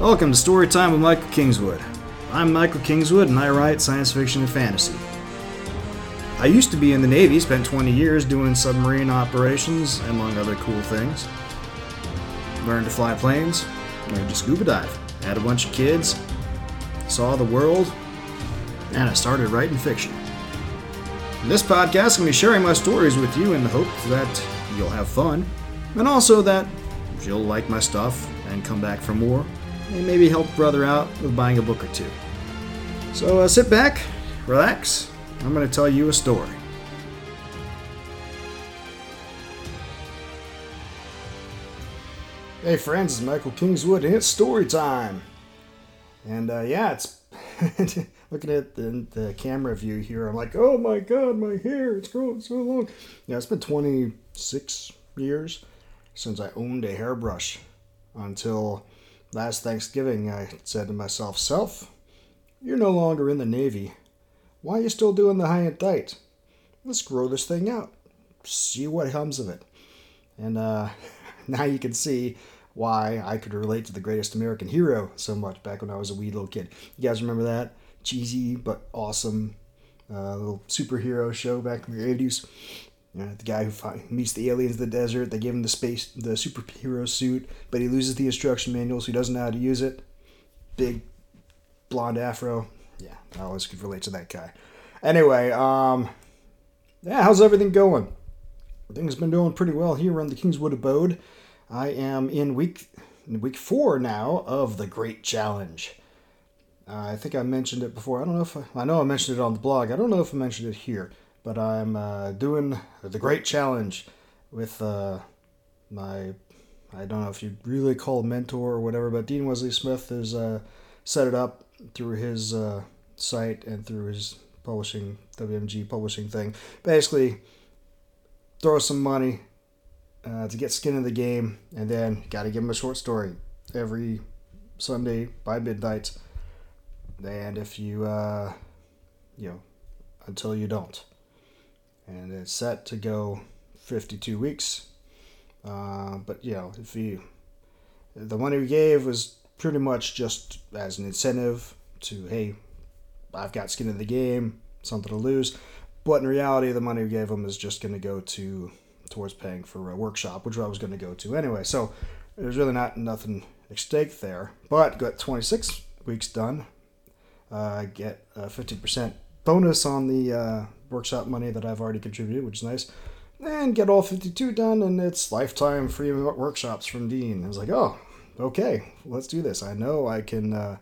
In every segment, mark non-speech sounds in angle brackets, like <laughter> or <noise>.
Welcome to Storytime with Michael Kingswood. I'm Michael Kingswood and I write science fiction and fantasy. I used to be in the Navy, spent 20 years doing submarine operations, among other cool things. Learned to fly planes, learned to scuba dive, had a bunch of kids, saw the world, and I started writing fiction. In this podcast, I'm going to be sharing my stories with you in the hope that you'll have fun, and also that you'll like my stuff and come back for more, and maybe help brother out with buying a book or two. So uh, sit back, relax. I'm going to tell you a story. Hey friends, it's Michael Kingswood, and it's story time. And uh, yeah, it's <laughs> looking at the, the camera view here. I'm like, oh my god, my hair, it's growing so long. Yeah, it's been 26 years since I owned a hairbrush until last Thanksgiving. I said to myself, Self, you're no longer in the Navy. Why are you still doing the high and tight? Let's grow this thing out. See what comes of it. And uh, <laughs> now you can see why I could relate to the greatest American hero so much back when I was a wee little kid. You guys remember that? Cheesy but awesome uh, little superhero show back in the 80s. You know, the guy who meets the aliens in the desert, they give him the space, the superhero suit, but he loses the instruction manual, so he doesn't know how to use it. Big blonde afro. Yeah, I always could relate to that guy. Anyway, um, yeah, how's everything going? Things been doing pretty well here on the Kingswood Abode. I am in week week four now of the Great Challenge. Uh, I think I mentioned it before. I don't know if I, I know I mentioned it on the blog. I don't know if I mentioned it here, but I'm uh, doing the Great Challenge with uh, my I don't know if you really call mentor or whatever, but Dean Wesley Smith has uh, set it up through his uh, site and through his publishing WMG publishing thing. Basically, throw some money uh, to get skin in the game, and then got to give him a short story every Sunday by midnight. And if you, uh, you know, until you don't, and it's set to go 52 weeks. Uh, but you know, if you, the money we gave was pretty much just as an incentive to, hey, I've got skin in the game, something to lose. But in reality, the money we gave them is just going to go to towards paying for a workshop, which I was going to go to anyway. So there's really not nothing at stake there. But got 26 weeks done. Uh, get a 50% bonus on the uh, workshop money that I've already contributed, which is nice. And get all 52 done, and it's lifetime free workshops from Dean. I was like, oh, okay, let's do this. I know I can uh,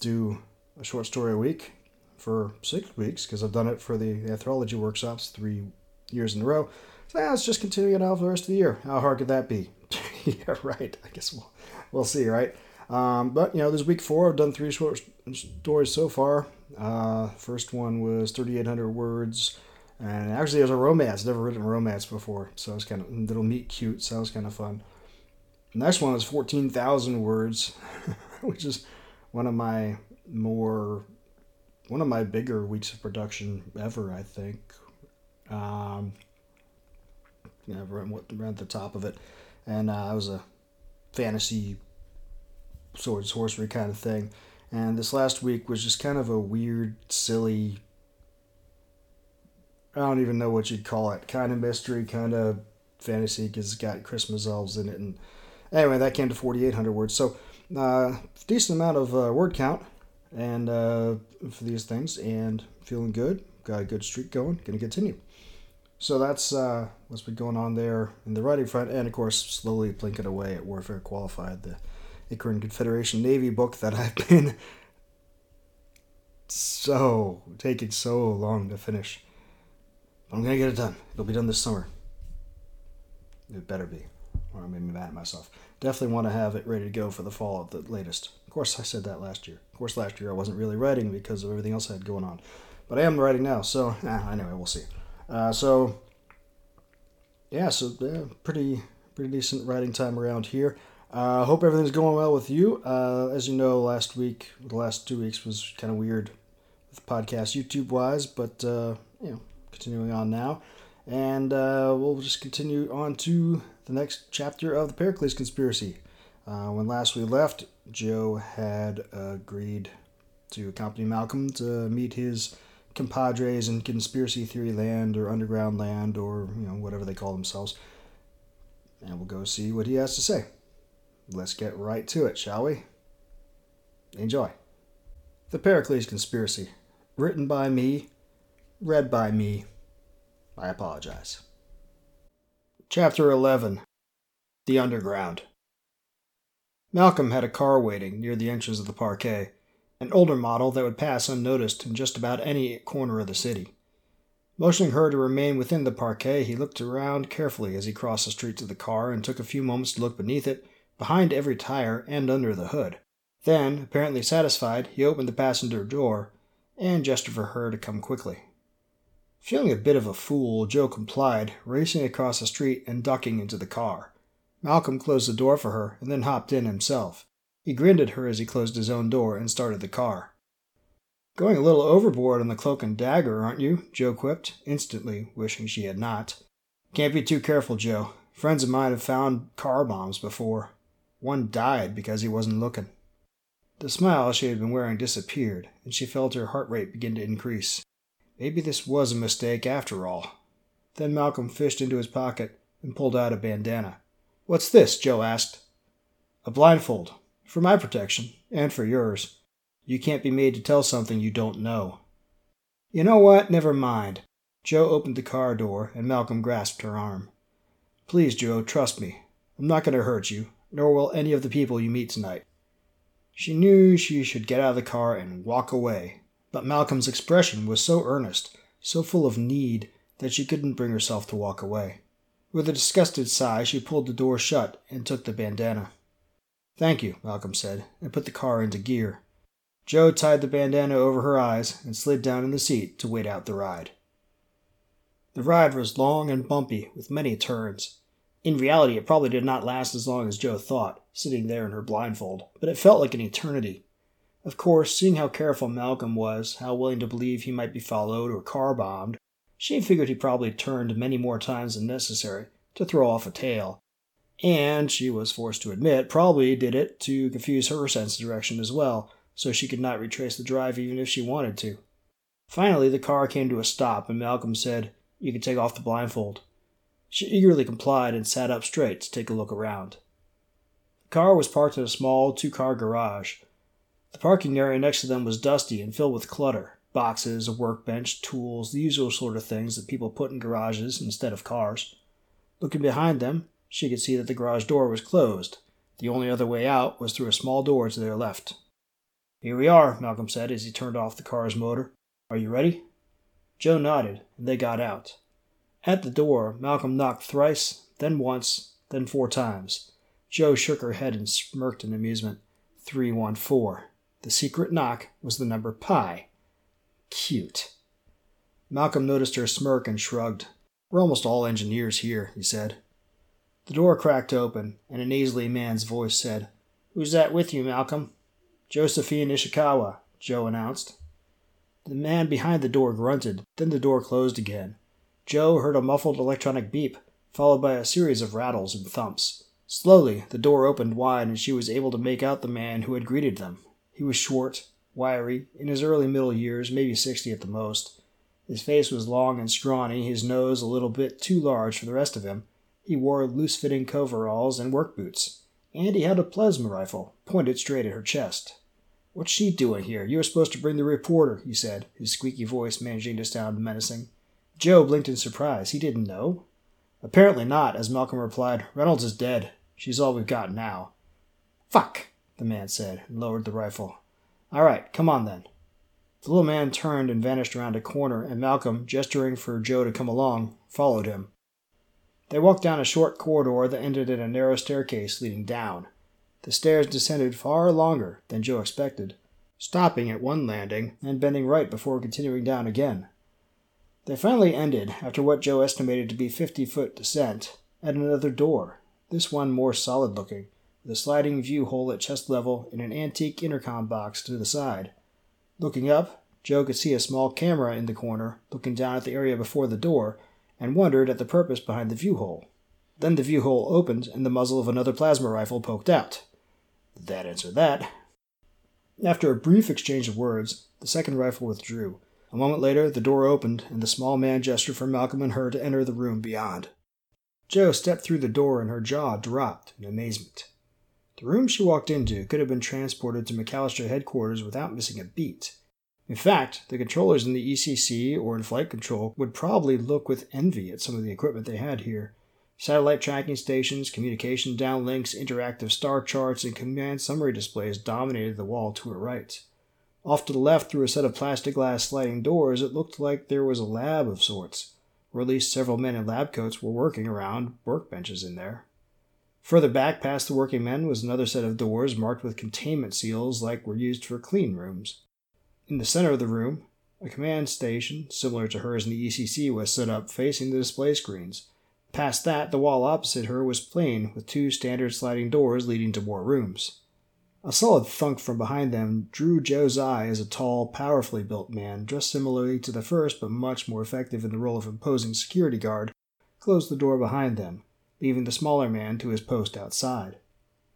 do a short story a week for six weeks because I've done it for the anthology workshops three years in a row. So yeah, let's just continue it out for the rest of the year. How hard could that be? <laughs> yeah, right. I guess we'll we'll see, right? Um, but you know, this week four. I've done three short stories so far. Uh, first one was 3,800 words, and actually it was a romance. Never written a romance before, so it was kind of little meet cute. So was kind of fun. Next one was 14,000 words, <laughs> which is one of my more one of my bigger weeks of production ever. I think. Um, know, ran, at the top of it, and uh, I was a fantasy swords sorcery kind of thing. And this last week was just kind of a weird, silly. I don't even know what you'd call it. Kind of mystery, kind of fantasy, because it's got Christmas elves in it. And anyway, that came to 4,800 words. So, uh, decent amount of uh, word count and uh, for these things, and feeling good. Got a good streak going. Going to continue. So that's uh, what's been going on there in the writing front, and of course, slowly blinking away at Warfare Qualified, the Icaran Confederation Navy book that I've <laughs> been so taking so long to finish. I'm gonna get it done. It'll be done this summer. It better be, or I made me mad at myself. Definitely want to have it ready to go for the fall at the latest. Of course, I said that last year. Of course, last year I wasn't really writing because of everything else I had going on, but I am writing now. So eh, anyway, we'll see. Uh, so yeah, so yeah, pretty pretty decent writing time around here. I uh, hope everything's going well with you. Uh, as you know, last week, the last two weeks was kind of weird with podcast YouTube wise, but uh, you know, continuing on now, and uh, we'll just continue on to the next chapter of the Pericles conspiracy. Uh, when last we left, Joe had agreed to accompany Malcolm to meet his compadres in conspiracy theory land or underground land or you know whatever they call themselves. And we'll go see what he has to say. Let's get right to it, shall we? Enjoy. The Pericles Conspiracy. Written by me, read by me. I apologize. Chapter 11 The Underground. Malcolm had a car waiting near the entrance of the parquet, an older model that would pass unnoticed in just about any corner of the city. Motioning her to remain within the parquet, he looked around carefully as he crossed the street to the car and took a few moments to look beneath it, behind every tire, and under the hood. Then, apparently satisfied, he opened the passenger door and gestured for her to come quickly. Feeling a bit of a fool, Joe complied, racing across the street and ducking into the car. Malcolm closed the door for her and then hopped in himself. He grinned at her as he closed his own door and started the car. Going a little overboard on the cloak and dagger, aren't you? Joe quipped, instantly wishing she had not. Can't be too careful, Joe. Friends of mine have found car bombs before. One died because he wasn't looking. The smile she had been wearing disappeared, and she felt her heart rate begin to increase. Maybe this was a mistake after all. Then Malcolm fished into his pocket and pulled out a bandana. What's this? Joe asked. A blindfold. For my protection, and for yours. You can't be made to tell something you don't know. You know what? Never mind. Joe opened the car door, and Malcolm grasped her arm. Please, Joe, trust me. I'm not going to hurt you, nor will any of the people you meet tonight. She knew she should get out of the car and walk away, but Malcolm's expression was so earnest, so full of need, that she couldn't bring herself to walk away. With a disgusted sigh, she pulled the door shut and took the bandana. Thank you, Malcolm said, and put the car into gear. Joe tied the bandana over her eyes and slid down in the seat to wait out the ride. The ride was long and bumpy, with many turns. In reality, it probably did not last as long as Joe thought, sitting there in her blindfold, but it felt like an eternity. Of course, seeing how careful Malcolm was, how willing to believe he might be followed or car bombed, she figured he probably turned many more times than necessary to throw off a tail. And, she was forced to admit, probably did it to confuse her sense of direction as well, so she could not retrace the drive even if she wanted to. Finally, the car came to a stop, and Malcolm said, You can take off the blindfold. She eagerly complied and sat up straight to take a look around. The car was parked in a small two car garage. The parking area next to them was dusty and filled with clutter boxes, a workbench, tools, the usual sort of things that people put in garages instead of cars. Looking behind them, she could see that the garage door was closed. The only other way out was through a small door to their left. Here we are, Malcolm said as he turned off the car's motor. Are you ready? Joe nodded, and they got out. At the door, Malcolm knocked thrice, then once, then four times. Joe shook her head and smirked in amusement. 314. The secret knock was the number pi. Cute. Malcolm noticed her smirk and shrugged. We're almost all engineers here, he said. The door cracked open, and a nasally man's voice said, Who's that with you, Malcolm? Josephine Ishikawa, Joe announced. The man behind the door grunted, then the door closed again. Joe heard a muffled electronic beep, followed by a series of rattles and thumps. Slowly, the door opened wide, and she was able to make out the man who had greeted them. He was short, wiry, in his early middle years, maybe sixty at the most. His face was long and scrawny, his nose a little bit too large for the rest of him. He wore loose fitting coveralls and work boots, and he had a plasma rifle pointed straight at her chest. What's she doing here? You were supposed to bring the reporter, he said, his squeaky voice managing to sound menacing. Joe blinked in surprise. He didn't know. Apparently not, as Malcolm replied. Reynolds is dead. She's all we've got now. Fuck, the man said, and lowered the rifle. All right, come on then. The little man turned and vanished around a corner, and Malcolm, gesturing for Joe to come along, followed him. They walked down a short corridor that ended in a narrow staircase leading down. The stairs descended far longer than Joe expected, stopping at one landing and bending right before continuing down again. They finally ended, after what Joe estimated to be fifty foot descent, at another door, this one more solid looking, with a sliding view hole at chest level and an antique intercom box to the side. Looking up, Joe could see a small camera in the corner looking down at the area before the door and wondered at the purpose behind the view hole. Then the view hole opened and the muzzle of another plasma rifle poked out. That answered that. After a brief exchange of words, the second rifle withdrew. A moment later, the door opened, and the small man gestured for Malcolm and her to enter the room beyond. Joe stepped through the door and her jaw dropped in amazement. The room she walked into could have been transported to McAllister headquarters without missing a beat. In fact, the controllers in the ECC or in flight control would probably look with envy at some of the equipment they had here. Satellite tracking stations, communication downlinks, interactive star charts, and command summary displays dominated the wall to her right. Off to the left, through a set of plastic glass sliding doors, it looked like there was a lab of sorts, or at least several men in lab coats were working around workbenches in there. Further back, past the working men, was another set of doors marked with containment seals like were used for clean rooms. In the center of the room, a command station, similar to hers in the ECC, was set up facing the display screens. Past that, the wall opposite her was plain, with two standard sliding doors leading to more rooms. A solid thunk from behind them drew Joe's eye as a tall, powerfully built man, dressed similarly to the first but much more effective in the role of imposing security guard, closed the door behind them, leaving the smaller man to his post outside.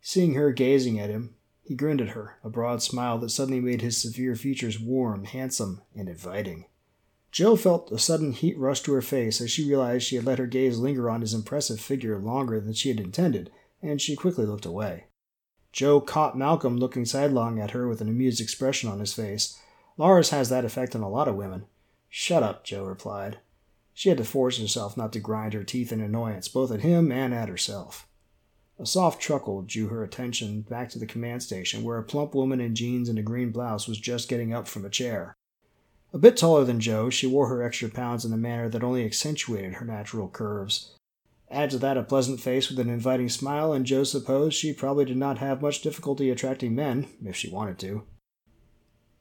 Seeing her gazing at him, he grinned at her, a broad smile that suddenly made his severe features warm, handsome, and inviting. Joe felt a sudden heat rush to her face as she realized she had let her gaze linger on his impressive figure longer than she had intended, and she quickly looked away. Joe caught Malcolm looking sidelong at her with an amused expression on his face. Lars has that effect on a lot of women. Shut up, Joe replied. She had to force herself not to grind her teeth in annoyance, both at him and at herself. A soft chuckle drew her attention back to the command station, where a plump woman in jeans and a green blouse was just getting up from a chair. A bit taller than Joe, she wore her extra pounds in a manner that only accentuated her natural curves. Add to that a pleasant face with an inviting smile, and Joe supposed she probably did not have much difficulty attracting men, if she wanted to.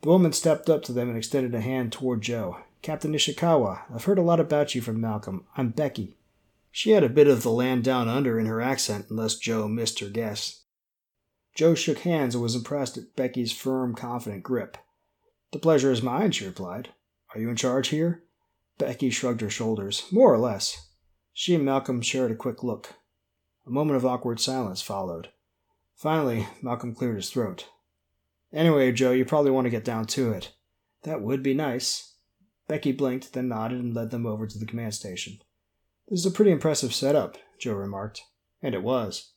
The woman stepped up to them and extended a hand toward Joe. Captain Ishikawa, I've heard a lot about you from Malcolm. I'm Becky. She had a bit of the land down under in her accent, unless Joe missed her guess. Joe shook hands and was impressed at Becky's firm, confident grip. The pleasure is mine, she replied. Are you in charge here? Becky shrugged her shoulders. More or less. She and Malcolm shared a quick look. A moment of awkward silence followed. Finally, Malcolm cleared his throat. Anyway, Joe, you probably want to get down to it. That would be nice. Becky blinked, then nodded and led them over to the command station. This is a pretty impressive setup, Joe remarked. And it was.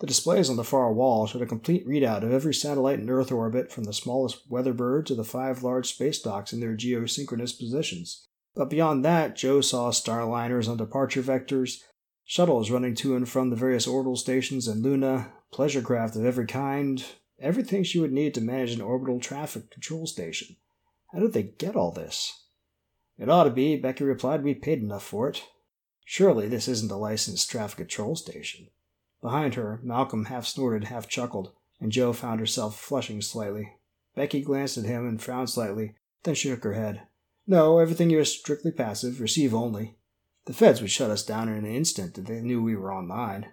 The displays on the far wall showed a complete readout of every satellite in Earth orbit from the smallest weather bird to the five large space docks in their geosynchronous positions. But beyond that, Joe saw starliners on departure vectors, shuttles running to and from the various orbital stations and Luna, pleasure craft of every kind, everything she would need to manage an orbital traffic control station. How did they get all this? It ought to be, Becky replied. We paid enough for it. Surely this isn't a licensed traffic control station. Behind her, Malcolm half snorted, half chuckled, and Joe found herself flushing slightly. Becky glanced at him and frowned slightly, then shook her head. No, everything here is strictly passive, receive only. The feds would shut us down in an instant if they knew we were online.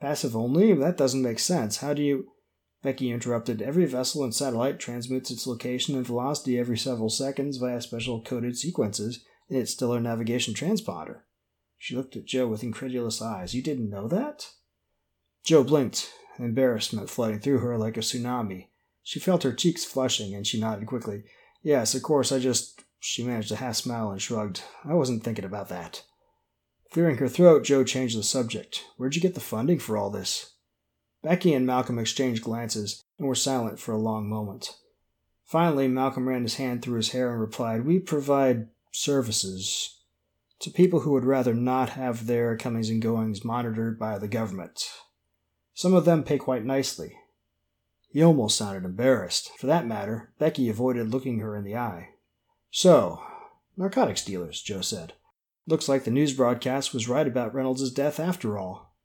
Passive only? That doesn't make sense. How do you. Becky interrupted. Every vessel and satellite transmits its location and velocity every several seconds via special coded sequences in its stellar navigation transponder. She looked at Joe with incredulous eyes. You didn't know that? Joe blinked, embarrassment flooding through her like a tsunami. She felt her cheeks flushing, and she nodded quickly. Yes, of course, I just. She managed a half smile and shrugged. I wasn't thinking about that. Clearing her throat, Joe changed the subject. Where'd you get the funding for all this? Becky and Malcolm exchanged glances and were silent for a long moment. Finally, Malcolm ran his hand through his hair and replied, We provide services to people who would rather not have their comings and goings monitored by the government. Some of them pay quite nicely. He almost sounded embarrassed. For that matter, Becky avoided looking her in the eye. So, narcotics dealers, Joe said. Looks like the news broadcast was right about Reynolds' death after all.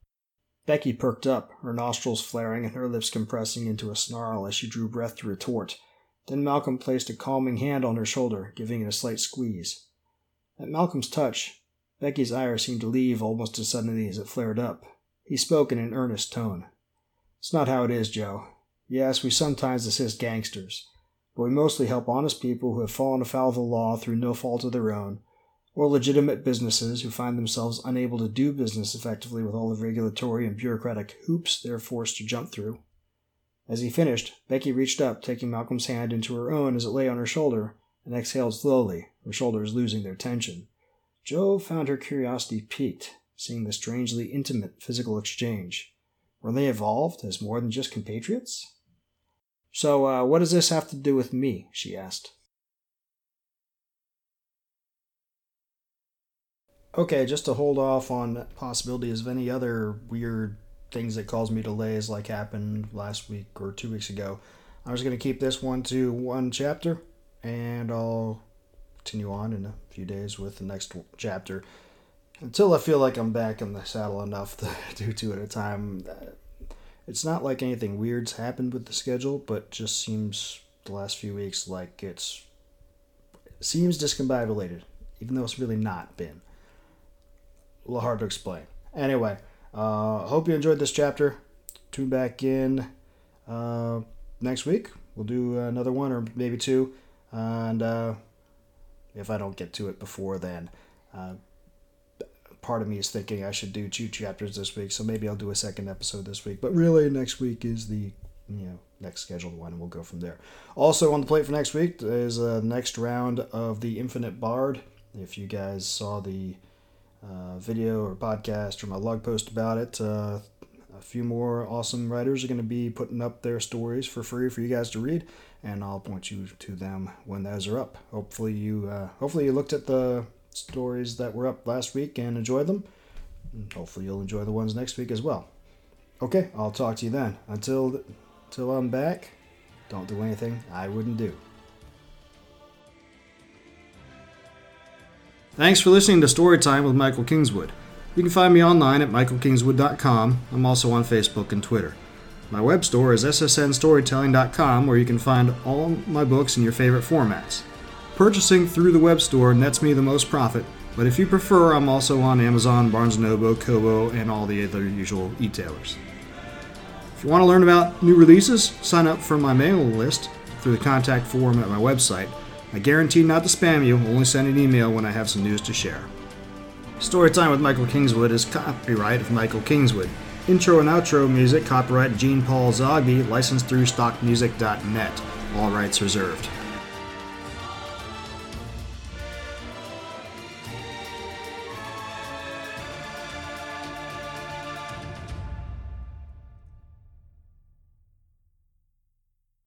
Becky perked up, her nostrils flaring and her lips compressing into a snarl as she drew breath to retort. Then Malcolm placed a calming hand on her shoulder, giving it a slight squeeze. At Malcolm's touch, Becky's ire seemed to leave almost as suddenly as it flared up. He spoke in an earnest tone. It's not how it is, Joe. Yes, we sometimes assist gangsters, but we mostly help honest people who have fallen afoul of the law through no fault of their own, or legitimate businesses who find themselves unable to do business effectively with all the regulatory and bureaucratic hoops they're forced to jump through. As he finished, Becky reached up, taking Malcolm's hand into her own as it lay on her shoulder, and exhaled slowly, her shoulders losing their tension. Joe found her curiosity piqued, seeing the strangely intimate physical exchange. Were they evolved as more than just compatriots? So, uh, what does this have to do with me? she asked. Okay, just to hold off on possibilities of any other weird things that cause me delays like happened last week or two weeks ago, I'm just going to keep this one to one chapter and I'll continue on in a few days with the next chapter until I feel like I'm back in the saddle enough to <laughs> do two at a time. It's not like anything weird's happened with the schedule, but just seems the last few weeks like it's seems discombobulated, even though it's really not been. A little hard to explain. Anyway, uh, hope you enjoyed this chapter. Tune back in uh, next week. We'll do another one or maybe two, and uh, if I don't get to it before then. Uh, part of me is thinking I should do two chapters this week, so maybe I'll do a second episode this week. But really, next week is the you know next scheduled one, and we'll go from there. Also on the plate for next week is a next round of the Infinite Bard. If you guys saw the uh, video or podcast or my blog post about it, uh, a few more awesome writers are going to be putting up their stories for free for you guys to read, and I'll point you to them when those are up. Hopefully you uh, hopefully you looked at the stories that were up last week and enjoy them. Hopefully you'll enjoy the ones next week as well. Okay, I'll talk to you then. Until until I'm back, don't do anything I wouldn't do. Thanks for listening to Storytime with Michael Kingswood. You can find me online at michaelkingswood.com. I'm also on Facebook and Twitter. My web store is ssnstorytelling.com where you can find all my books in your favorite formats. Purchasing through the web store nets me the most profit, but if you prefer, I'm also on Amazon, Barnes & Noble, Kobo, and all the other usual e-tailers. If you want to learn about new releases, sign up for my mailing list through the contact form at my website. I guarantee not to spam you, only send an email when I have some news to share. Storytime with Michael Kingswood is copyright of Michael Kingswood. Intro and outro music copyright Jean-Paul Zogby, licensed through stockmusic.net. All rights reserved.